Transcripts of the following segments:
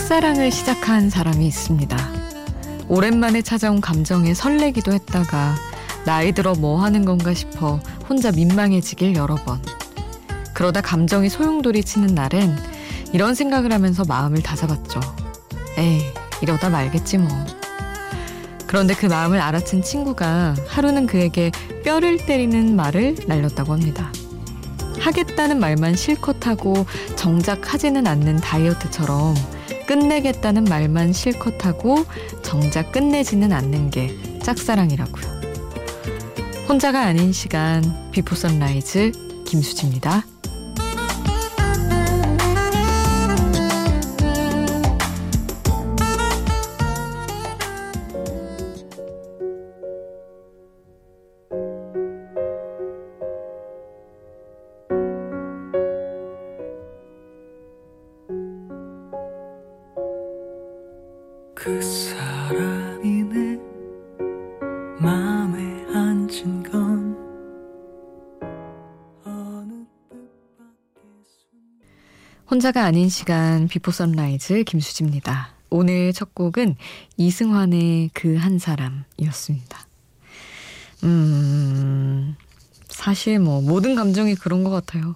짝사랑을 시작한 사람이 있습니다. 오랜만에 찾아온 감정에 설레기도 했다가 나이 들어 뭐 하는 건가 싶어 혼자 민망해지길 여러 번. 그러다 감정이 소용돌이 치는 날엔 이런 생각을 하면서 마음을 다잡았죠. 에이, 이러다 말겠지 뭐. 그런데 그 마음을 알아챈 친구가 하루는 그에게 뼈를 때리는 말을 날렸다고 합니다. 하겠다는 말만 실컷 하고 정작 하지는 않는 다이어트처럼 끝내겠다는 말만 실컷 하고 정작 끝내지는 않는 게 짝사랑이라고요. 혼자가 아닌 시간 비포 선라이즈 김수지입니다. 그 사람이 내 마음에 앉은 건 혼자가 아닌 시간 비포 선라이즈 김수지입니다. 오늘 첫 곡은 이승환의 그 한 사람이었습니다. 음, 사실 뭐 모든 감정이 그런 것 같아요.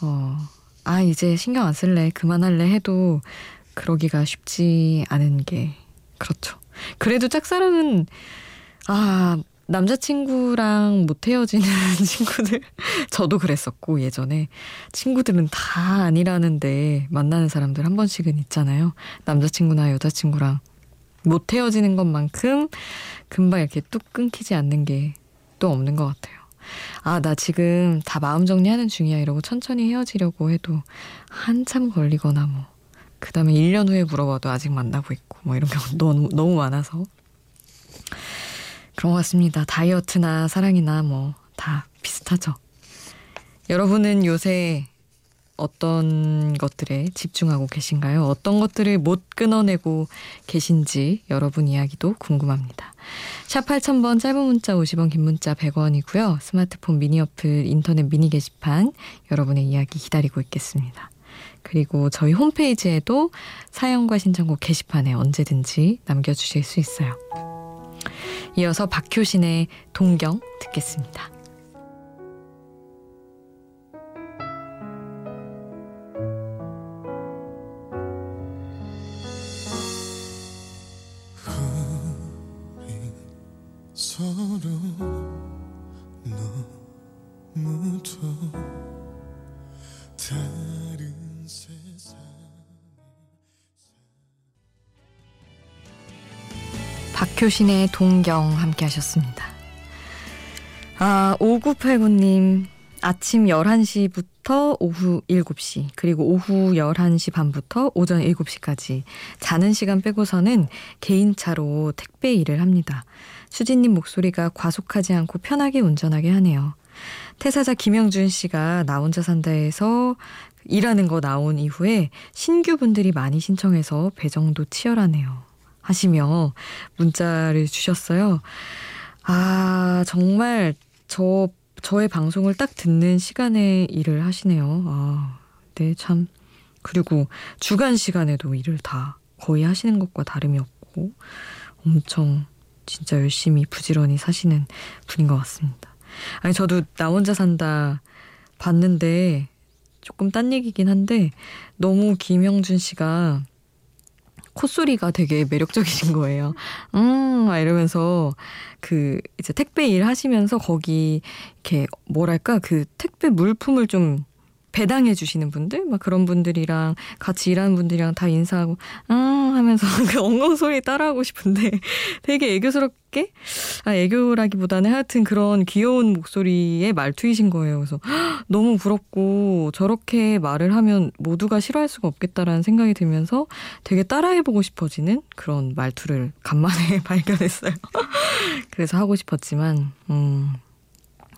어, 아, 이제 신경 안 쓸래, 그만할래 해도 그러기가 쉽지 않은 게 그렇죠. 그래도 짝사랑은 아 남자친구랑 못 헤어지는 친구들 저도 그랬었고 예전에 친구들은 다 아니라는데 만나는 사람들 한 번씩은 있잖아요. 남자친구나 여자친구랑 못 헤어지는 것만큼 금방 이렇게 뚝 끊기지 않는 게 또 없는 것 같아요. 아, 나 지금 다 마음 정리하는 중이야 이러고 천천히 헤어지려고 해도 한참 걸리거나 뭐 그 다음에 1년 후에 물어봐도 아직 만나고 있고 뭐 이런 경우 너무, 너무 많아서 그런 것 같습니다. 다이어트나 사랑이나 뭐 다 비슷하죠. 여러분은 요새 어떤 것들에 집중하고 계신가요? 어떤 것들을 못 끊어내고 계신지 여러분 이야기도 궁금합니다. 샵 8000번 짧은 문자 50원 긴 문자 100원이고요. 스마트폰 미니 어플 인터넷 미니 게시판 여러분의 이야기 기다리고 있겠습니다. 그리고 저희 홈페이지에도 사연과 신청곡 게시판에 언제든지 남겨주실 수 있어요. 이어서 박효신의 동경 듣겠습니다. 박효신의 동경 함께 하셨습니다. 아, 5989님, 아침 11시부터 오후 7시, 그리고 오후 11시 반부터 오전 7시까지 자는 시간 빼고서는 개인차로 택배 일을 합니다. 수진님 목소리가 과속하지 않고 편하게 운전하게 하네요. 퇴사자 김영준 씨가 나 혼자 산다에서 일하는 거 나온 이후에 신규 분들이 많이 신청해서 배정도 치열하네요. 하시며 문자를 주셨어요. 아, 정말 저, 저의 방송을 딱 듣는 시간에 일을 하시네요. 아, 네, 참. 그리고 주간 시간에도 일을 다 거의 하시는 것과 다름이 없고 엄청 진짜 열심히 부지런히 사시는 분인 것 같습니다. 아니, 저도 나 혼자 산다 봤는데 조금 딴 얘기긴 한데 너무 김영준 씨가 콧소리가 되게 매력적이신 거예요. 음, 이러면서 그 이제 택배 일 하시면서 거기 이렇게 뭐랄까 그 택배 물품을 좀 배당해 주시는 분들 막 그런 분들이랑 같이 일하는 분들이랑 다 인사하고 아 하면서 그 엉엉 소리 따라하고 싶은데 되게 애교스럽게 아 애교라기보다는 하여튼 그런 귀여운 목소리의 말투이신 거예요. 그래서 너무 부럽고 저렇게 말을 하면 모두가 싫어할 수가 없겠다라는 생각이 들면서 되게 따라해 보고 싶어지는 그런 말투를 간만에 발견했어요. 그래서 하고 싶었지만 음.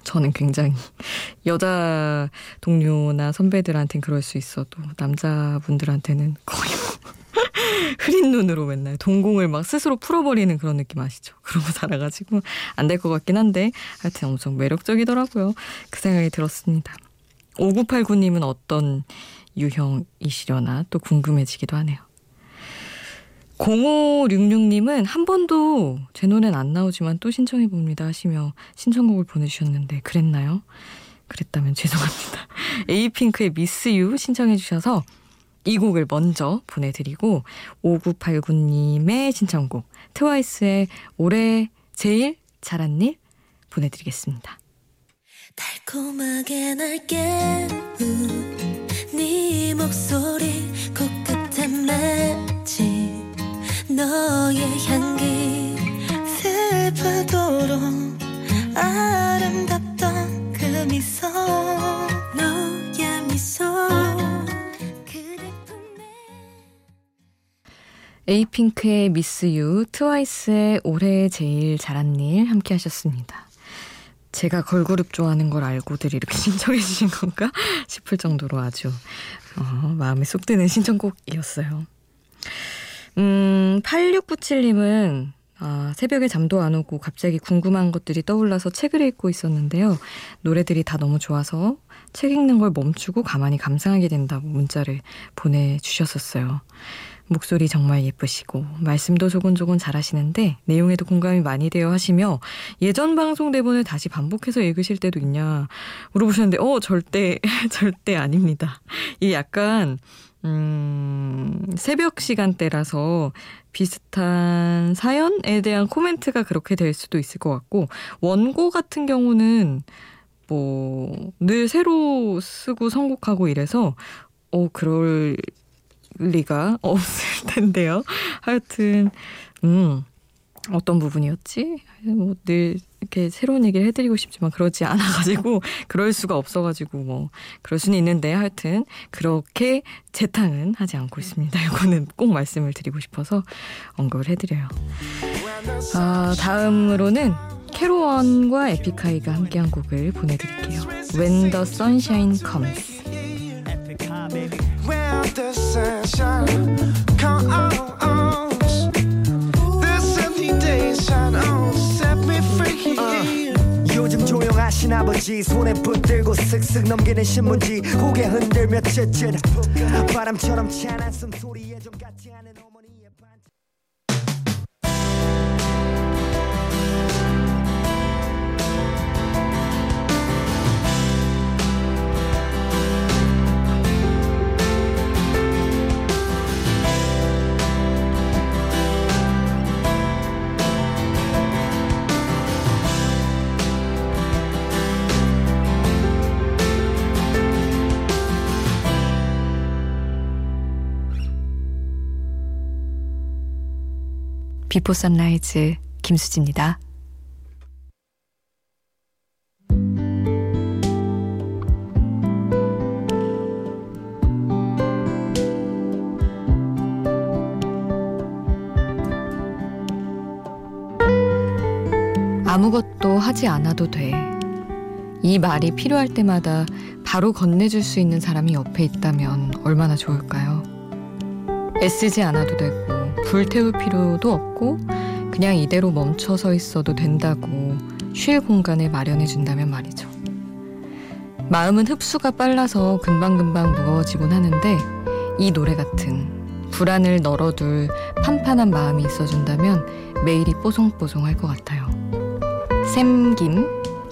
저는 굉장히 여자 동료나 선배들한테는 그럴 수 있어도 남자분들한테는 거의 뭐 흐린 눈으로 맨날 동공을 막 스스로 풀어버리는 그런 느낌 아시죠? 그러고 살아가지고 안 될 것 같긴 한데 하여튼 엄청 매력적이더라고요. 그 생각이 들었습니다. 5989님은 어떤 유형이시려나 또 궁금해지기도 하네요. 0566님은 한 번도 제 노래는 안 나오지만 또 신청해 봅니다 하시며 신청곡을 보내주셨는데 그랬나요? 그랬다면 죄송합니다. 에이핑크의 미스 유 신청해 주셔서 이 곡을 먼저 보내드리고 5989님의 신청곡 트와이스의 올해 제일 잘한 일 보내드리겠습니다. 달콤하게 날 깨운 네 목소리 에이핑크의 미스 유, 트와이스의 올해 제일 잘한 일 함께 하셨습니다. 제가 걸그룹 좋아하는 걸 알고들 이렇게 신청해 주신 건가 싶을 정도로 아주 어, 마음에 쏙 드는 신청곡이었어요. 음, 8697님은 아, 새벽에 잠도 안 오고 갑자기 궁금한 것들이 떠올라서 책을 읽고 있었는데요. 노래들이 다 너무 좋아서 책 읽는 걸 멈추고 가만히 감상하게 된다고 문자를 보내주셨었어요. 목소리 정말 예쁘시고 말씀도 조곤조곤 잘하시는데 내용에도 공감이 많이 되어 하시며 예전 방송 대본을 다시 반복해서 읽으실 때도 있냐 물어보셨는데 어 절대 절대 아닙니다. 이 약간 음, 새벽 시간대라서 비슷한 사연에 대한 코멘트가 그렇게 될 수도 있을 것 같고, 원고 같은 경우는 뭐, 늘 새로 쓰고 선곡하고 이래서, 어, 그럴 리가 없을 텐데요. 하여튼, 음, 어떤 부분이었지? 뭐 늘 이렇게 새로운 얘기를 해드리고 싶지만 그러지 않아가지고 그럴 수가 없어가지고 뭐 그럴 수는 있는데 하여튼 그렇게 재탕은 하지 않고 있습니다. 이거는 꼭 말씀을 드리고 싶어서 언급을 해드려요. 아, 다음으로는 캐로원과 에픽하이가 함께한 곡을 보내드릴게요. When the Sunshine Comes. 조용하신 아버지 손에 붙들고 쓱쓱 넘기는 신문지 고개 흔들며 쯧쯧 바람처럼 찬한 숨소리에 좀 같지 않은 비포 선라이즈 김수지입니다. 아무것도 하지 않아도 돼. 이 말이 필요할 때마다 바로 건네줄 수 있는 사람이 옆에 있다면 얼마나 좋을까요? 애쓰지 않아도 되고, 불태울 필요도 없고 그냥 이대로 멈춰 서 있어도 된다고 쉴 공간을 마련해 준다면 말이죠. 마음은 흡수가 빨라서 금방금방 무거워지곤 하는데 이 노래 같은 불안을 널어둘 판판한 마음이 있어준다면 매일이 뽀송뽀송할 것 같아요. 샘김,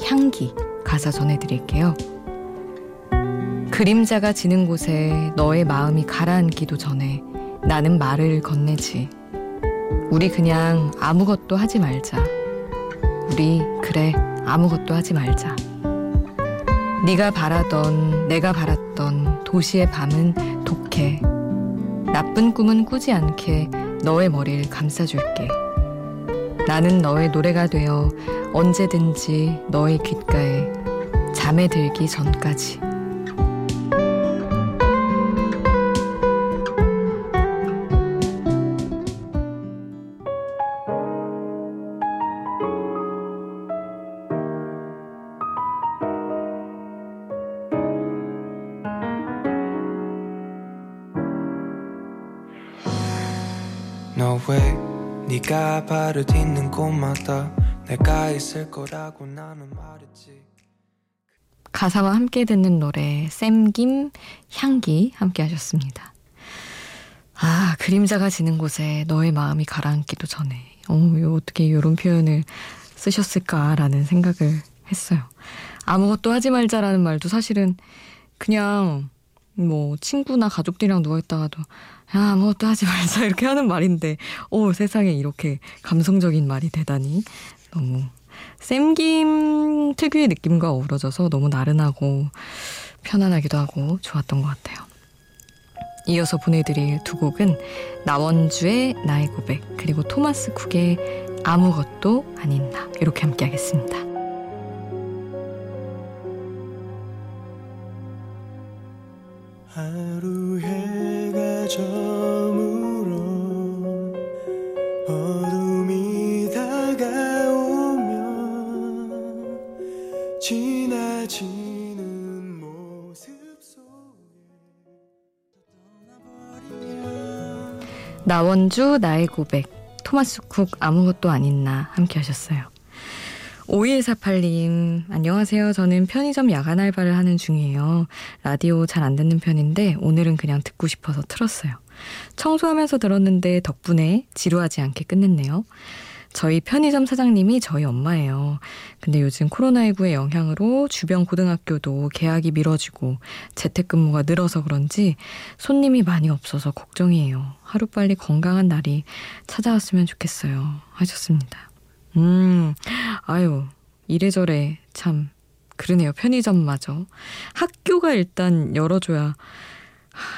향기 가사 전해드릴게요. 그림자가 지는 곳에 너의 마음이 가라앉기도 전에 나는 말을 건네지. 우리 그냥 아무것도 하지 말자. 우리 그래 아무것도 하지 말자. 네가 바라던 내가 바랐던 도시의 밤은 독해. 나쁜 꿈은 꾸지 않게 너의 머리를 감싸줄게. 나는 너의 노래가 되어 언제든지 너의 귓가에 잠에 들기 전까지. 왜 네가 발을 딛는 곳마다 내가 있을 거라고 나는 말했지 가사와 함께 듣는 노래 샘김 향기 함께 하셨습니다. 아, 그림자가 지는 곳에 너의 마음이 가라앉기도 전에. 어, 어떻게 이런 표현을 쓰셨을까라는 생각을 했어요. 아무것도 하지 말자라는 말도 사실은 그냥 뭐 친구나 가족들이랑 누워있다가도 야, 아무것도 하지 말자 이렇게 하는 말인데 어, 세상에 이렇게 감성적인 말이 되다니 너무 쌤김 특유의 느낌과 어우러져서 너무 나른하고 편안하기도 하고 좋았던 것 같아요. 이어서 보내드릴 두 곡은 나원주의 나의 고백 그리고 토마스 쿡의 아무것도 아닌 나 이렇게 함께 하겠습니다. 나원주 나의 고백 토마스 쿡 아무것도 아닌 나 함께 하셨어요. 5148님, 안녕하세요. 저는 편의점 야간 알바를 하는 중이에요. 라디오 잘 안 듣는 편인데 오늘은 그냥 듣고 싶어서 틀었어요. 청소하면서 들었는데 덕분에 지루하지 않게 끝냈네요. 저희 편의점 사장님이 저희 엄마예요. 근데 요즘 코로나19의 영향으로 주변 고등학교도 개학이 미뤄지고 재택근무가 늘어서 그런지 손님이 많이 없어서 걱정이에요. 하루빨리 건강한 날이 찾아왔으면 좋겠어요. 하셨습니다. 음, 아유, 이래저래 참, 그러네요. 편의점마저. 학교가 일단 열어줘야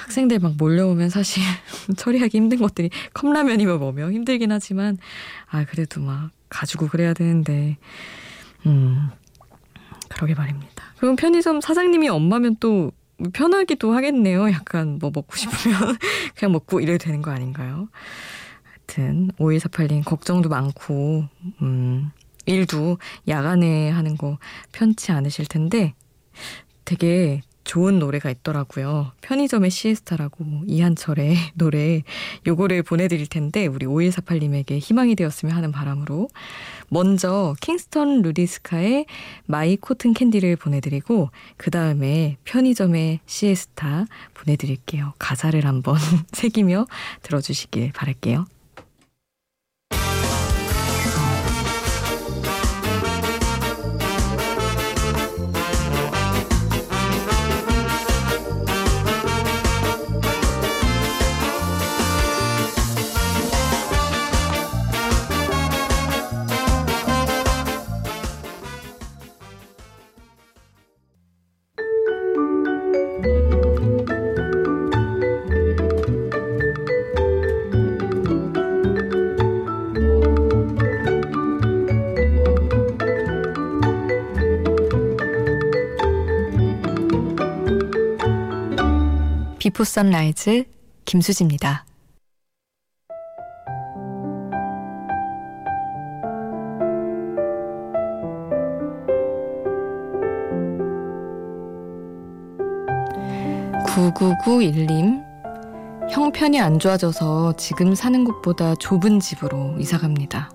학생들 막 몰려오면 사실 처리하기 힘든 것들이 컵라면이면 뭐며 힘들긴 하지만 아 그래도 막 가지고 그래야 되는데 음 그러게 말입니다. 그럼 편의점 사장님이 엄마면 또 편하기도 하겠네요. 약간 뭐 먹고 싶으면 그냥 먹고 이래도 되는 거 아닌가요? 하여튼 5148님 걱정도 많고 음 일도 야간에 하는 거 편치 않으실 텐데 되게 좋은 노래가 있더라고요. 편의점의 시에스타라고 이한철의 노래 요거를 보내드릴 텐데 우리 5148님에게 희망이 되었으면 하는 바람으로 먼저 킹스턴 루디스카의 My Cotton Candy를 보내드리고 그 다음에 편의점의 시에스타 보내드릴게요. 가사를 한번 새기며 들어주시길 바랄게요. 비포 선라이즈 김수지입니다. 구구구일님 형편이 안 좋아져서 지금 사는 곳보다 좁은 집으로 이사 갑니다.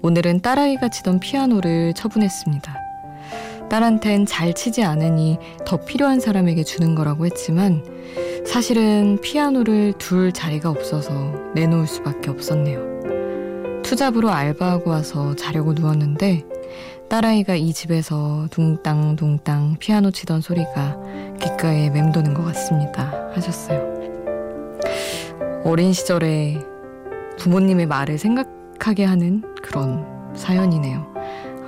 오늘은 딸아이가 치던 피아노를 처분했습니다. 딸한텐 잘 치지 않으니 더 필요한 사람에게 주는 거라고 했지만 사실은 피아노를 둘 자리가 없어서 내놓을 수밖에 없었네요. 투잡으로 알바하고 와서 자려고 누웠는데 딸아이가 이 집에서 둥땅둥땅 피아노 치던 소리가 귓가에 맴도는 것 같습니다. 하셨어요. 어린 시절에 부모님의 말을 생각하게 하는 그런 사연이네요.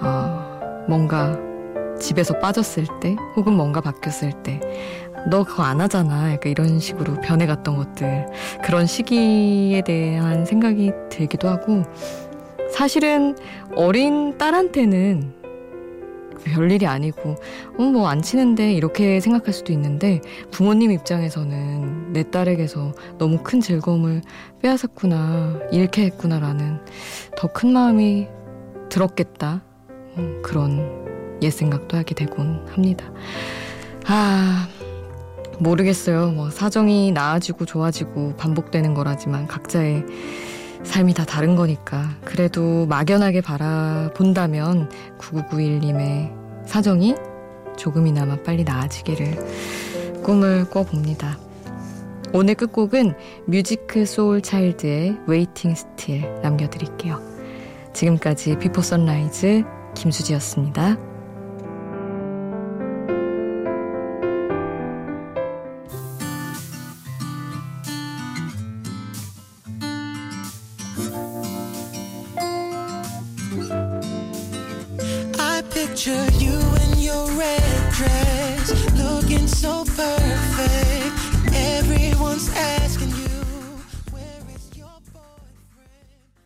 아, 뭔가 집에서 빠졌을 때 혹은 뭔가 바뀌었을 때 너 그거 안 하잖아. 약간 이런 식으로 변해갔던 것들. 그런 시기에 대한 생각이 들기도 하고. 사실은 어린 딸한테는 별일이 아니고 어 뭐안 치는데 이렇게 생각할 수도 있는데 부모님 입장에서는 내 딸에게서 너무 큰 즐거움을 빼앗았구나 잃게 했구나라는 더 큰 마음이 들었겠다. 어, 그런 옛 생각도 하게 되곤 합니다. 아, 모르겠어요. 뭐 사정이 나아지고 좋아지고 반복되는 거라지만 각자의 삶이 다 다른 거니까. 그래도 막연하게 바라본다면 9991님의 사정이 조금이나마 빨리 나아지기를 꿈을 꿔봅니다. 오늘 끝곡은 Musiq Soulchild의 Waiting Still 남겨드릴게요. 지금까지 비포 선라이즈 김수지였습니다.